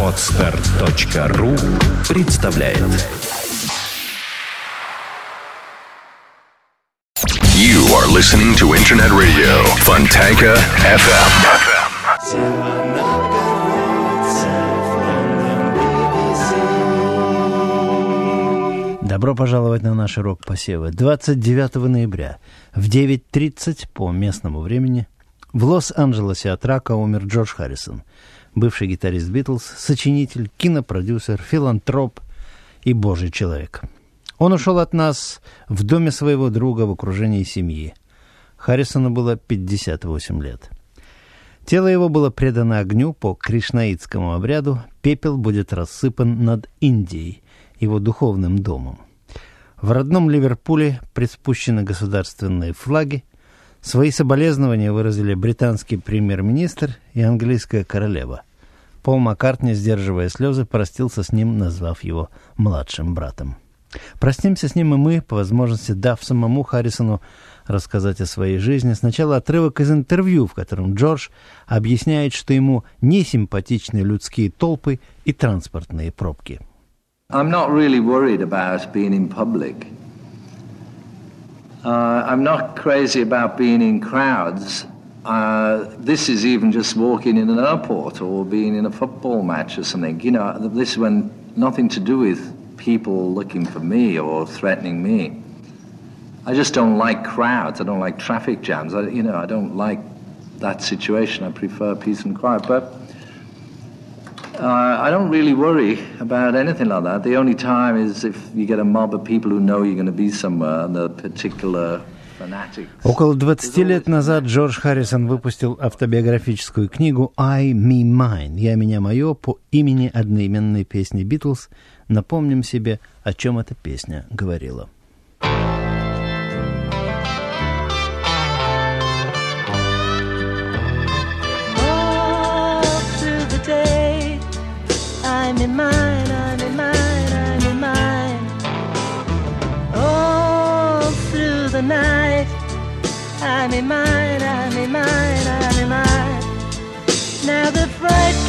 Отстар.ру представляет You are listening to Internet Radio Fontanka FM. Добро пожаловать на наши рок-посевы. 29 ноября в 9.30 по местному времени в Лос-Анджелесе от рака умер Джордж Харрисон, бывший гитарист Битлз, сочинитель, кинопродюсер, филантроп и божий человек. Он ушел от нас в доме своего друга в окружении семьи. Харрисону было 58 лет. Тело его было предано огню по кришнаитскому обряду, пепел будет рассыпан над Индией, его духовным домом. В родном Ливерпуле приспущены государственные флаги. Свои соболезнования выразили британский премьер-министр и английская королева. Пол Маккартни, сдерживая слезы, простился с ним, назвав его младшим братом. Простимся с ним и мы, по возможности дав самому Харрисону рассказать о своей жизни. Сначала отрывок из интервью, в котором Джордж объясняет, что ему не симпатичны людские толпы и транспортные пробки. I'm not really worried about being in public. Uh, I'm not crazy about being in crowds. Uh, this is even just walking in an airport or being in a football match or something. You know, this is when nothing to do with people looking for me or threatening me. I just don't like crowds. I don't like traffic jams. I, you know, I don't like that situation. I prefer peace and quiet. But uh, I don't really worry about anything like that. The only time is if you get a mob of people who know you're going to be somewhere and the particular. Около 20 лет назад Джордж Харрисон выпустил автобиографическую книгу «I, Me, Mine» «Я, меня, мое» по имени одноименной песни «Битлз». Напомним себе, о чем эта песня говорила. I'm in mine, I'm in mine, I'm in mine. All through the night, I'm in mine, I'm in mine, I'm in mine. Now the frightened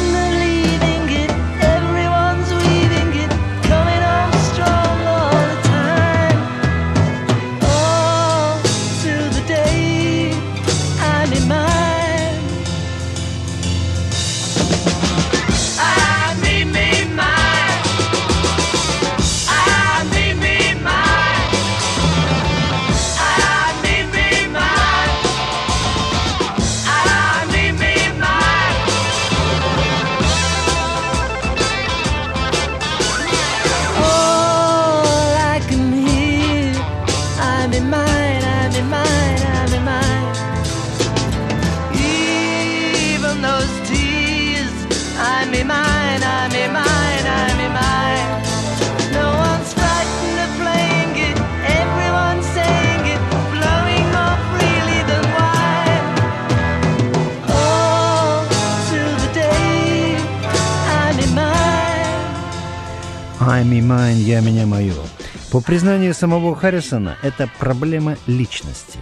По признанию самого Харрисона, это проблема личности.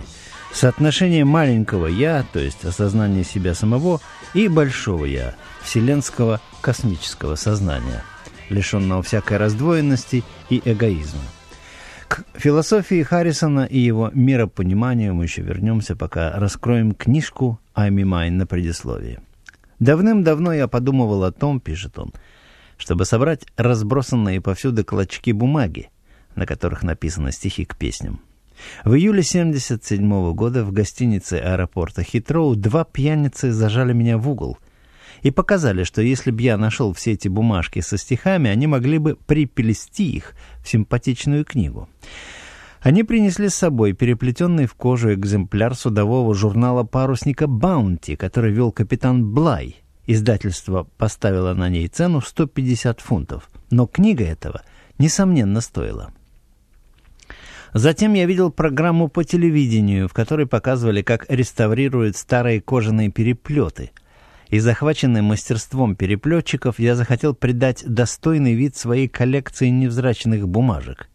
Соотношение маленького «я», то есть осознание себя самого, и большого «я», вселенского космического сознания, лишенного всякой раздвоенности и эгоизма. К философии Харрисона и его миропониманию мы еще вернемся, пока раскроем книжку «I'm Mine» на предисловии. Давным-давно я подумывал о том, пишет он, чтобы собрать разбросанные повсюду клочки бумаги, на которых написаны стихи к песням. В июле 1977 года в гостинице аэропорта Хитроу два пьяницы зажали меня в угол и показали, что если бы я нашел все эти бумажки со стихами, они могли бы приплести их в симпатичную книгу. Они принесли с собой переплетенный в кожу экземпляр судового журнала парусника «Баунти», который вел капитан Блай. Издательство поставило на ней цену 150 фунтов, но книга этого, несомненно, стоила. Затем я видел программу по телевидению, в которой показывали, как реставрируют старые кожаные переплеты. И захваченный мастерством переплетчиков, я захотел придать достойный вид своей коллекции невзрачных бумажек.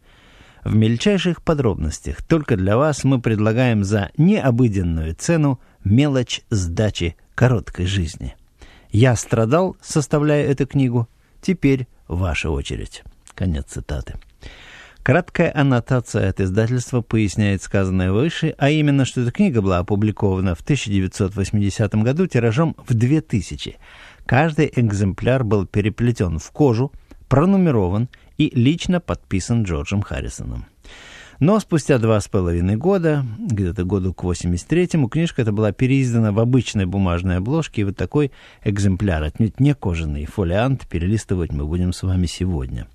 В мельчайших подробностях только для вас мы предлагаем за необыденную цену мелочь сдачи короткой жизни. Я страдал, составляя эту книгу. Теперь ваша очередь. Конец цитаты. Краткая аннотация от издательства поясняет сказанное выше, а именно, что эта книга была опубликована в 1980 году тиражом в 2000. Каждый экземпляр был переплетен в кожу, пронумерован и лично подписан Джорджем Харрисоном. Но спустя два с половиной года, где-то году к 83-му, книжка эта была переиздана в обычной бумажной обложке, и вот такой экземпляр, отнюдь не кожаный фолиант, перелистывать мы будем с вами сегодня.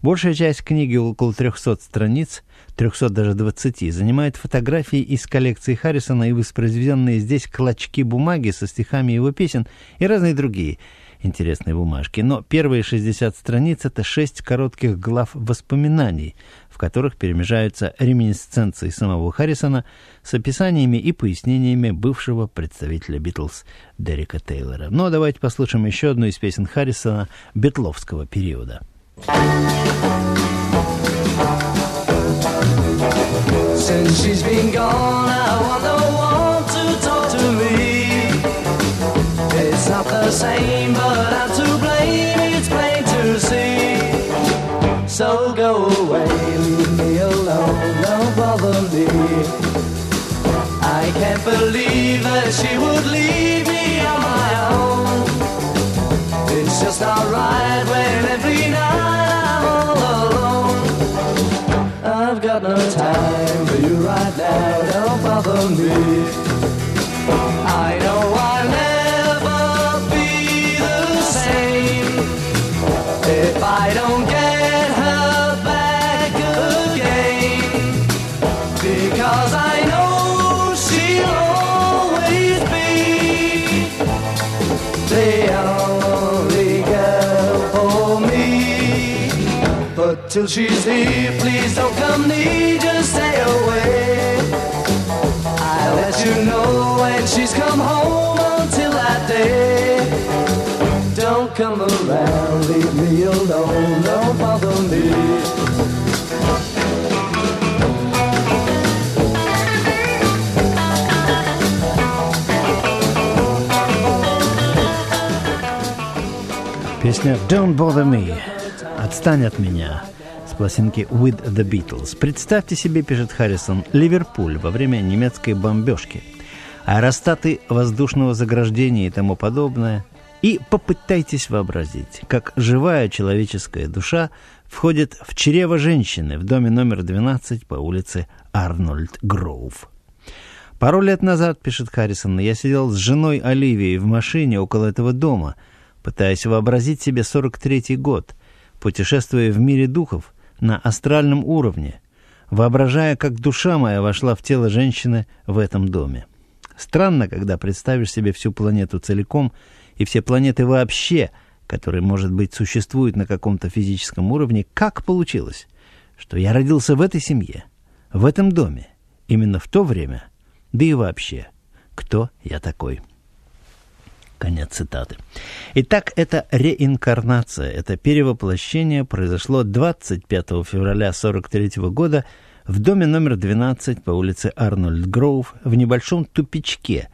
Большая часть книги, около 300 страниц, 300 даже 20, занимает фотографии из коллекции Харрисона и воспроизведенные здесь клочки бумаги со стихами его песен и разные другие – интересные бумажки. Но первые 60 страниц — это шесть коротких глав воспоминаний, в которых перемежаются реминисценции самого Харрисона с описаниями и пояснениями бывшего представителя Битлз Дерека Тейлора. Ну а давайте послушаем еще одну из песен Харрисона битловского периода. Not the same, but I'm to So go away, leave me alone, don't bother me. I can't believe that she would leave me on my own. It's just not right when every night I'm all alone. I've got no time for you right now, don't bother me. till she's here, please don't come near, just stay away. I'll let you know when she's come home until that day. Don't come around, leave me alone, don't bother me. Песня «Don't Bother Me» «Отстань от меня» С пластинки «With the Beatles». Представьте себе, пишет Харрисон, Ливерпуль во время немецкой бомбежки, аэростаты воздушного заграждения и тому подобное. И попытайтесь вообразить, как живая человеческая душа входит в чрево женщины в доме номер 12 по улице Арнольд Гроув. Пару лет назад, пишет Харрисон, я сидел с женой Оливией в машине около этого дома, пытаясь вообразить себе 43-й год, путешествуя в мире духов на астральном уровне, воображая, как душа моя вошла в тело женщины в этом доме. Странно, когда представишь себе всю планету целиком и все планеты вообще, которые, может быть, существуют на каком-то физическом уровне, как получилось, что я родился в этой семье, в этом доме, именно в то время, да и вообще, кто я такой. Конец цитаты. Итак, эта реинкарнация, это перевоплощение произошло 25 февраля 1943 года в доме номер 12 по улице Арнольд Гроув в небольшом тупичке,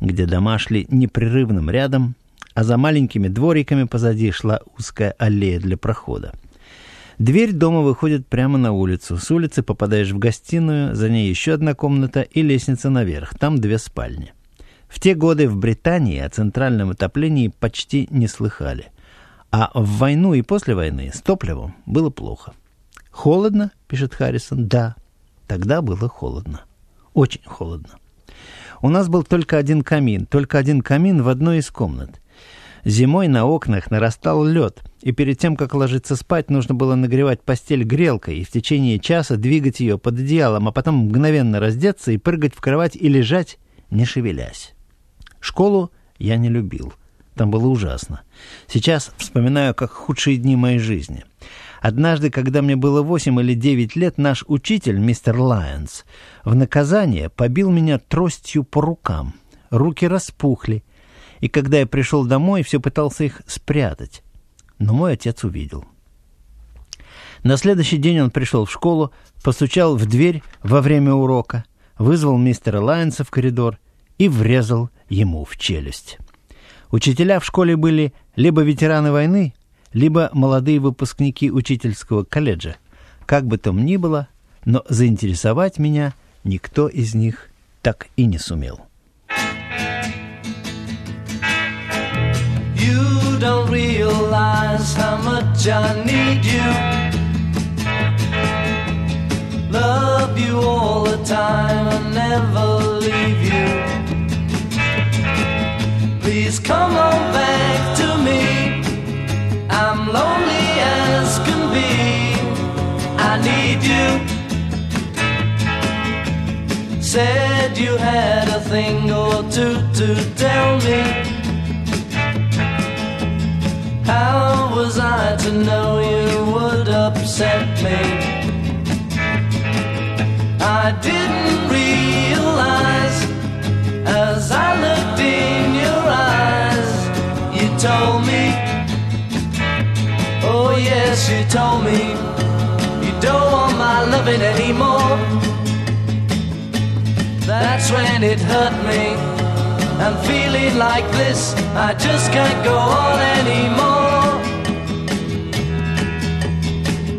где дома шли непрерывным рядом, а за маленькими двориками позади шла узкая аллея для прохода. Дверь дома выходит прямо на улицу. С улицы попадаешь в гостиную, за ней еще одна комната и лестница наверх. Там две спальни. В те годы в Британии о центральном отоплении почти не слыхали. А в войну и после войны с топливом было плохо. «Холодно?» – пишет Харрисон. «Да, тогда было холодно. Очень холодно. У нас был только один камин, только один камин в одной из комнат. Зимой на окнах нарастал лед, и перед тем, как ложиться спать, нужно было нагревать постель грелкой и в течение часа двигать ее под одеялом, а потом мгновенно раздеться и прыгать в кровать и лежать, не шевелясь. Школу я не любил. Там было ужасно. Сейчас вспоминаю, как худшие дни моей жизни. Однажды, когда мне было восемь или девять лет, наш учитель, мистер Лайонс, в наказание побил меня тростью по рукам. Руки распухли, и когда я пришел домой, все пытался их спрятать. Но мой отец увидел. На следующий день он пришел в школу, постучал в дверь во время урока, вызвал мистера Лайонса в коридор и врезал ему в челюсть. Учителя в школе были либо ветераны войны, либо молодые выпускники учительского колледжа. Как бы там ни было, но заинтересовать меня никто из них так и не сумел. You don't realize how much I need you. Love you all the time and never leave you. Said you had a thing or two to tell me. How was I to know you would upset me? I didn't realize as I looked in your eyes, you told me, oh yes, you told me, you don't want my loving anymore. That's when it hurt me. I'm feeling like this, I just can't go on anymore.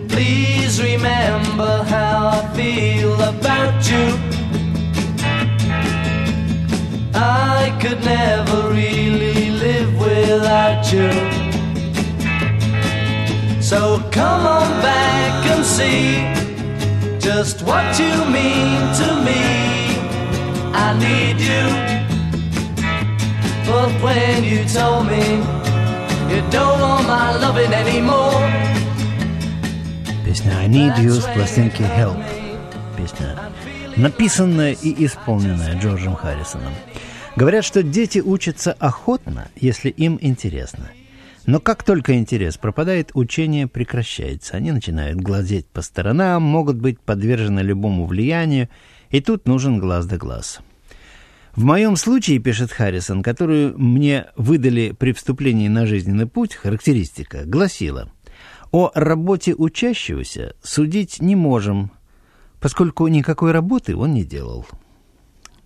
Please remember how I feel about you. I could never really live without you. So come on back and see just what you mean to me. I need you. But when you told me you don't want my loving anymore, Песня «I Need You» с пластинки «Help». Песня, написанная и исполненная Джорджем Харрисоном. Говорят, что дети учатся охотно, если им интересно. Но как только интерес пропадает, учение прекращается. Они начинают глазеть по сторонам, могут быть подвержены любому влиянию, и тут нужен глаз да глаз. В моем случае, пишет Харрисон, которую мне выдали при вступлении на жизненный путь, характеристика гласила – о работе учащегося судить не можем, поскольку никакой работы он не делал.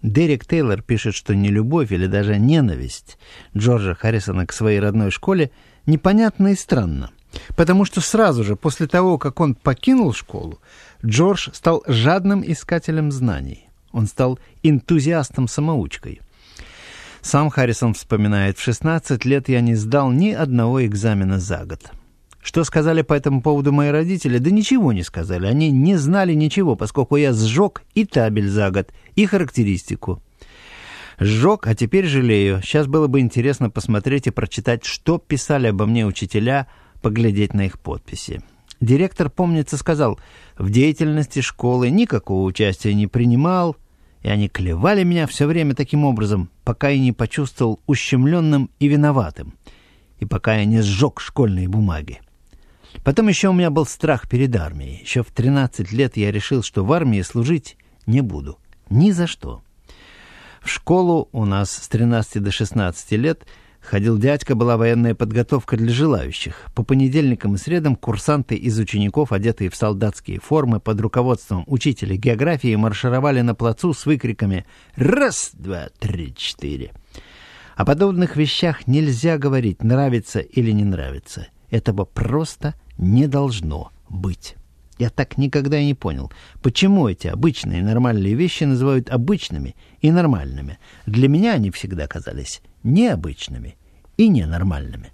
Дерек Тейлор пишет, что не любовь или даже ненависть Джорджа Харрисона к своей родной школе непонятна и странна, потому что сразу же после того, как он покинул школу, Джордж стал жадным искателем знаний. Он стал энтузиастом-самоучкой. Сам Харрисон вспоминает, в 16 лет я не сдал ни одного экзамена за год. Что сказали по этому поводу мои родители? Да ничего не сказали. Они не знали ничего, поскольку я сжег и табель за год, и характеристику. Сжег, а теперь жалею. Сейчас было бы интересно посмотреть и прочитать, что писали обо мне учителя, поглядеть на их подписи. Директор, помнится, сказал, в деятельности школы никакого участия не принимал, и они клевали меня все время таким образом, пока я не почувствовал ущемленным и виноватым, и пока я не сжег школьные бумаги. Потом еще у меня был страх перед армией. Еще в 13 лет я решил, что в армии служить не буду. Ни за что. В школу у нас с 13 до 16 лет ходил дядька, была военная подготовка для желающих. По понедельникам и средам курсанты из учеников, одетые в солдатские формы, под руководством учителя географии, маршировали на плацу с выкриками «Раз, два, три, четыре». О подобных вещах нельзя говорить, нравится или не нравится. Этого просто не должно быть. Я так никогда и не понял, почему эти обычные нормальные вещи называют обычными и нормальными. Для меня они всегда казались необычными и ненормальными.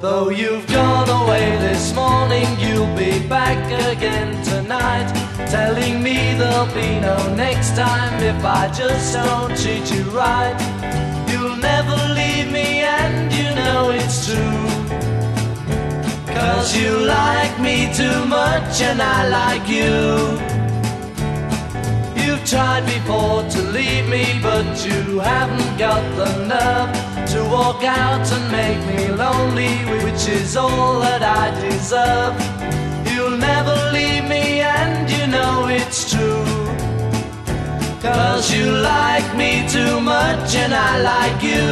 Though you've gone away this morning, you'll be back again tonight. Telling me there'll be no next time if I just don't treat you right. You'll never leave me, and you know it's true. Cause you like me too much, and I like you. You've tried before to leave me, but you haven't got the nerve to walk out and make me lonely, which is all that I deserve. You'll never leave me, and you know it's true. Cause you like me too much, and I like you.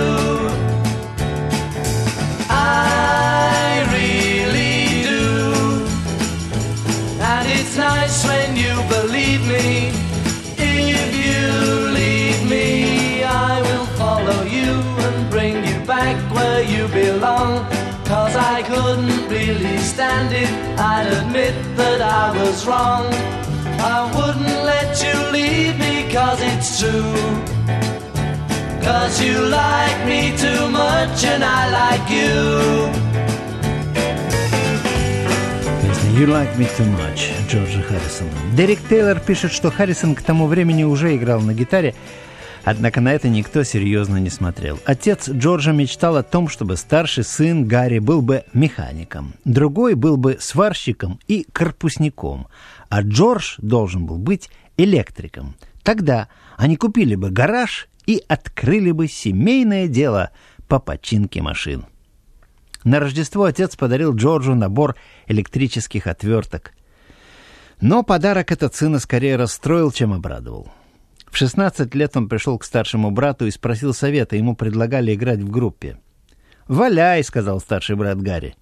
I nice when you believe me. If you leave me, I will follow you and bring you back where you belong. Cause I couldn't really stand it, I'd admit that I was wrong. I wouldn't let you leave me cause it's true. Cause you like me too much and I like you. «You Like Me Too Much» Джорджа Харрисона. Дерек Тейлор пишет, что Харрисон к тому времени уже играл на гитаре, однако на это никто серьезно не смотрел. Отец Джорджа мечтал о том, чтобы старший сын Гарри был бы механиком, другой был бы сварщиком и корпусником, а Джордж должен был быть электриком. Тогда они купили бы гараж и открыли бы семейное дело по починке машин. На Рождество отец подарил Джорджу набор электрических отверток. Но подарок этот сына скорее расстроил, чем обрадовал. В 16 лет он пришел к старшему брату и спросил совета, ему предлагали играть в группе. «Валяй», — сказал старший брат Гарри.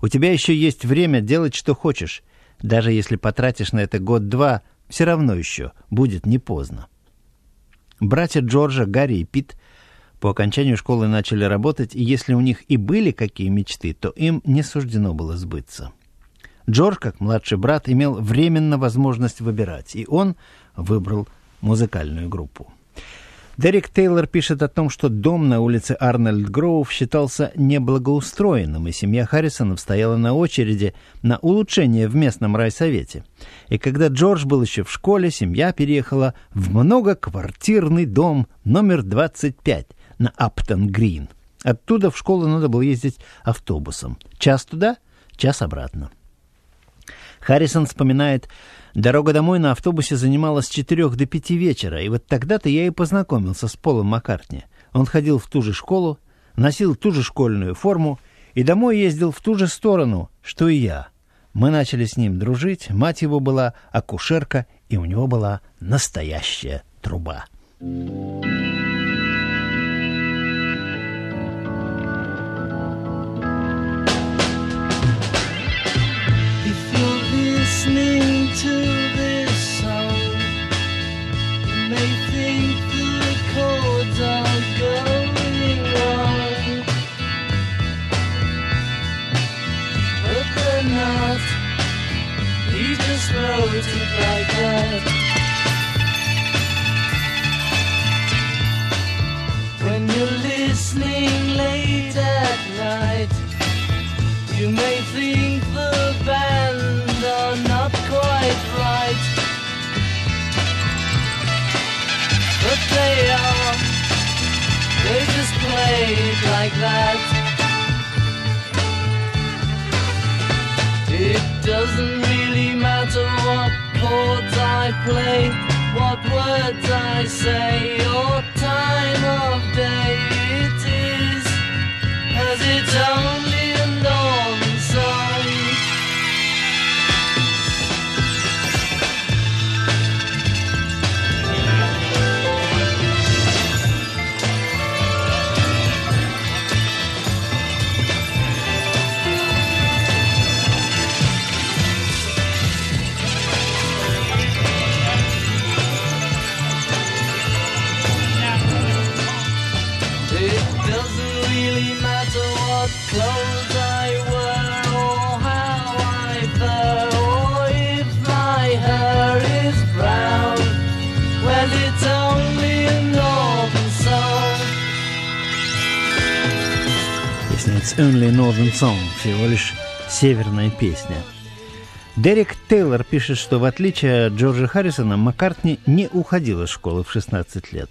«У тебя еще есть время делать, что хочешь. Даже если потратишь на это год-два, все равно еще будет не поздно». Братья Джорджа, Гарри и Пит по окончанию школы начали работать, и если у них и были какие мечты, то им не суждено было сбыться. Джордж, как младший брат, имел временно возможность выбирать, и он выбрал музыкальную группу. Дерек Тейлор пишет о том, что дом на улице Арнольд Гроув считался неблагоустроенным, и семья Харрисонов стояла на очереди на улучшение в местном райсовете. И когда Джордж был еще в школе, семья переехала в многоквартирный дом номер 25 на Аптон-Грин. Оттуда в школу надо было ездить автобусом. Час туда, час обратно. Харрисон вспоминает, дорога домой на автобусе занимала с 4 до 5 вечера, и вот тогда-то я и познакомился с Полом Маккартни. Он ходил в ту же школу, носил ту же школьную форму и домой ездил в ту же сторону, что и я. Мы начали с ним дружить, мать его была акушерка, и у него была настоящая труба. If You may think the band are not quite right, but they are. They just play like that. It doesn't really matter what chords I play, what words I say, or time of day doesn't really matter what clothes I wear or how I fare or if my hair is brown. Well, it's only a northern song. Песня «It's Only Northern Song» — всего лишь северная песня. Дерек Тейлор пишет, что в отличие от Джорджа Харрисона, Маккартни не уходил из школы в 16 лет.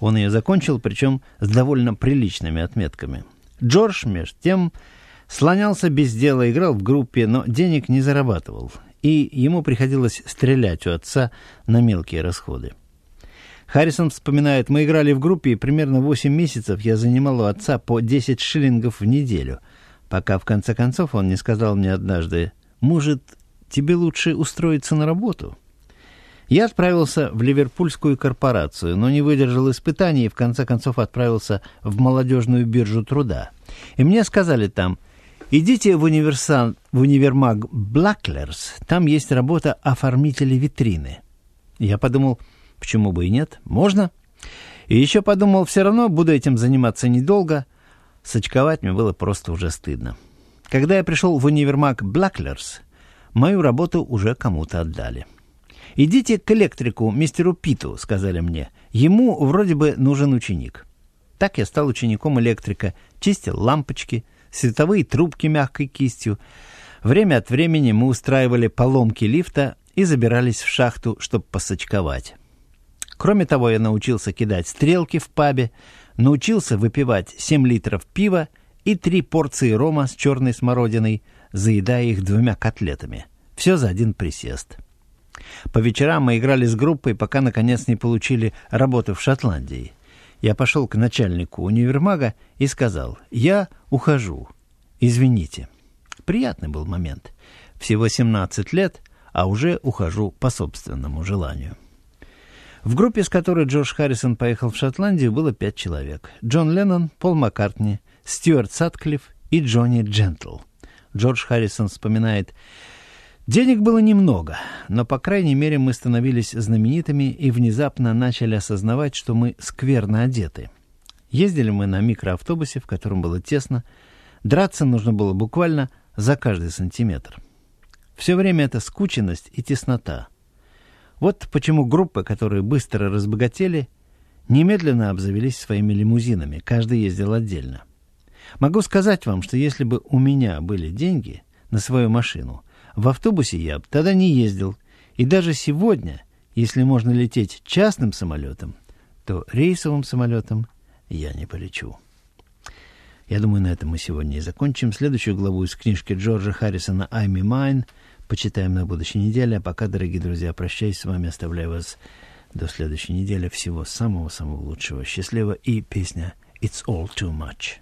Он ее закончил, причем с довольно приличными отметками. Джордж, между тем, слонялся без дела, играл в группе, но денег не зарабатывал, и ему приходилось стрелять у отца на мелкие расходы. Харрисон вспоминает, мы играли в группе, и примерно 8 месяцев я занимал у отца по 10 шиллингов в неделю, пока в конце концов он не сказал мне однажды, «Может, тебе лучше устроиться на работу?» Я отправился в ливерпульскую корпорацию, но не выдержал испытаний и в конце концов отправился в молодежную биржу труда. И мне сказали там, Идите в, универсал, в универмаг Блаклерс, там есть работа оформителя витрины. Я подумал, почему бы и нет, можно. И еще подумал, все равно буду этим заниматься недолго. Сочковать мне было просто уже стыдно. Когда я пришел в универмаг Блаклерс, мою работу уже кому-то отдали. «Идите к электрику, мистеру Питу», — сказали мне. «Ему вроде бы нужен ученик». Так я стал учеником электрика, чистил лампочки, световые трубки мягкой кистью. Время от времени мы устраивали поломки лифта и забирались в шахту, чтобы посочковать. Кроме того, я научился кидать стрелки в пабе, научился выпивать 7 литров пива и три порции рома с черной смородиной, заедая их двумя котлетами. Все за один присест. По вечерам мы играли с группой, пока, наконец, не получили работу в Шотландии. Я пошел к начальнику универмага и сказал, «Я ухожу. Извините». Приятный был момент. Всего 17 лет, а уже ухожу по собственному желанию. В группе, с которой Джордж Харрисон поехал в Шотландию, было пять человек. Джон Леннон, Пол Маккартни, Стюарт Сатклифф и Джонни Джентл. Джордж Харрисон вспоминает, Денег было немного, но, по крайней мере, мы становились знаменитыми и внезапно начали осознавать, что мы скверно одеты. Ездили мы на микроавтобусе, в котором было тесно. Драться нужно было буквально за каждый сантиметр. Все время это скученность и теснота. Вот почему группы, которые быстро разбогатели, немедленно обзавелись своими лимузинами, каждый ездил отдельно. Могу сказать вам, что если бы у меня были деньги на свою машину – в автобусе я тогда не ездил. И даже сегодня, если можно лететь частным самолетом, то рейсовым самолетом я не полечу. Я думаю, на этом мы сегодня и закончим. Следующую главу из книжки Джорджа Харрисона «I'm mine» почитаем на будущей неделе. А пока, дорогие друзья, прощаюсь с вами, оставляю вас до следующей недели. Всего самого-самого лучшего. Счастливо и песня «It's all too much».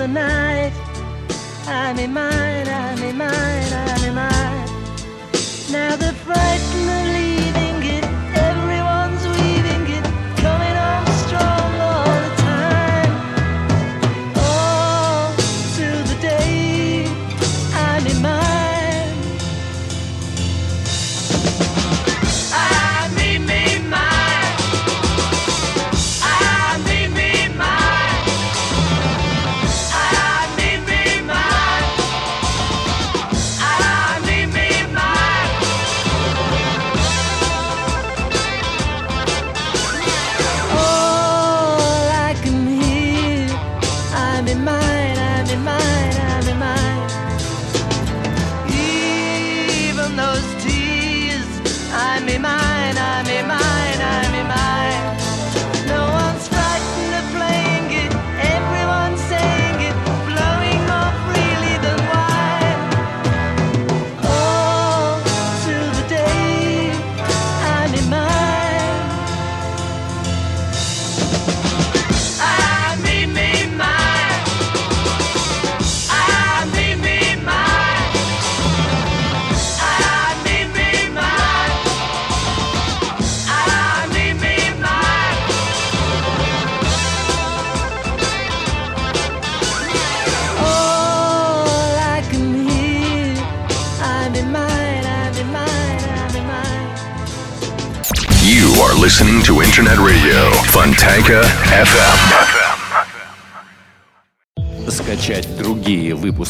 the night. I'm in mine, I'm in mine, I'm in mine. Now the fright.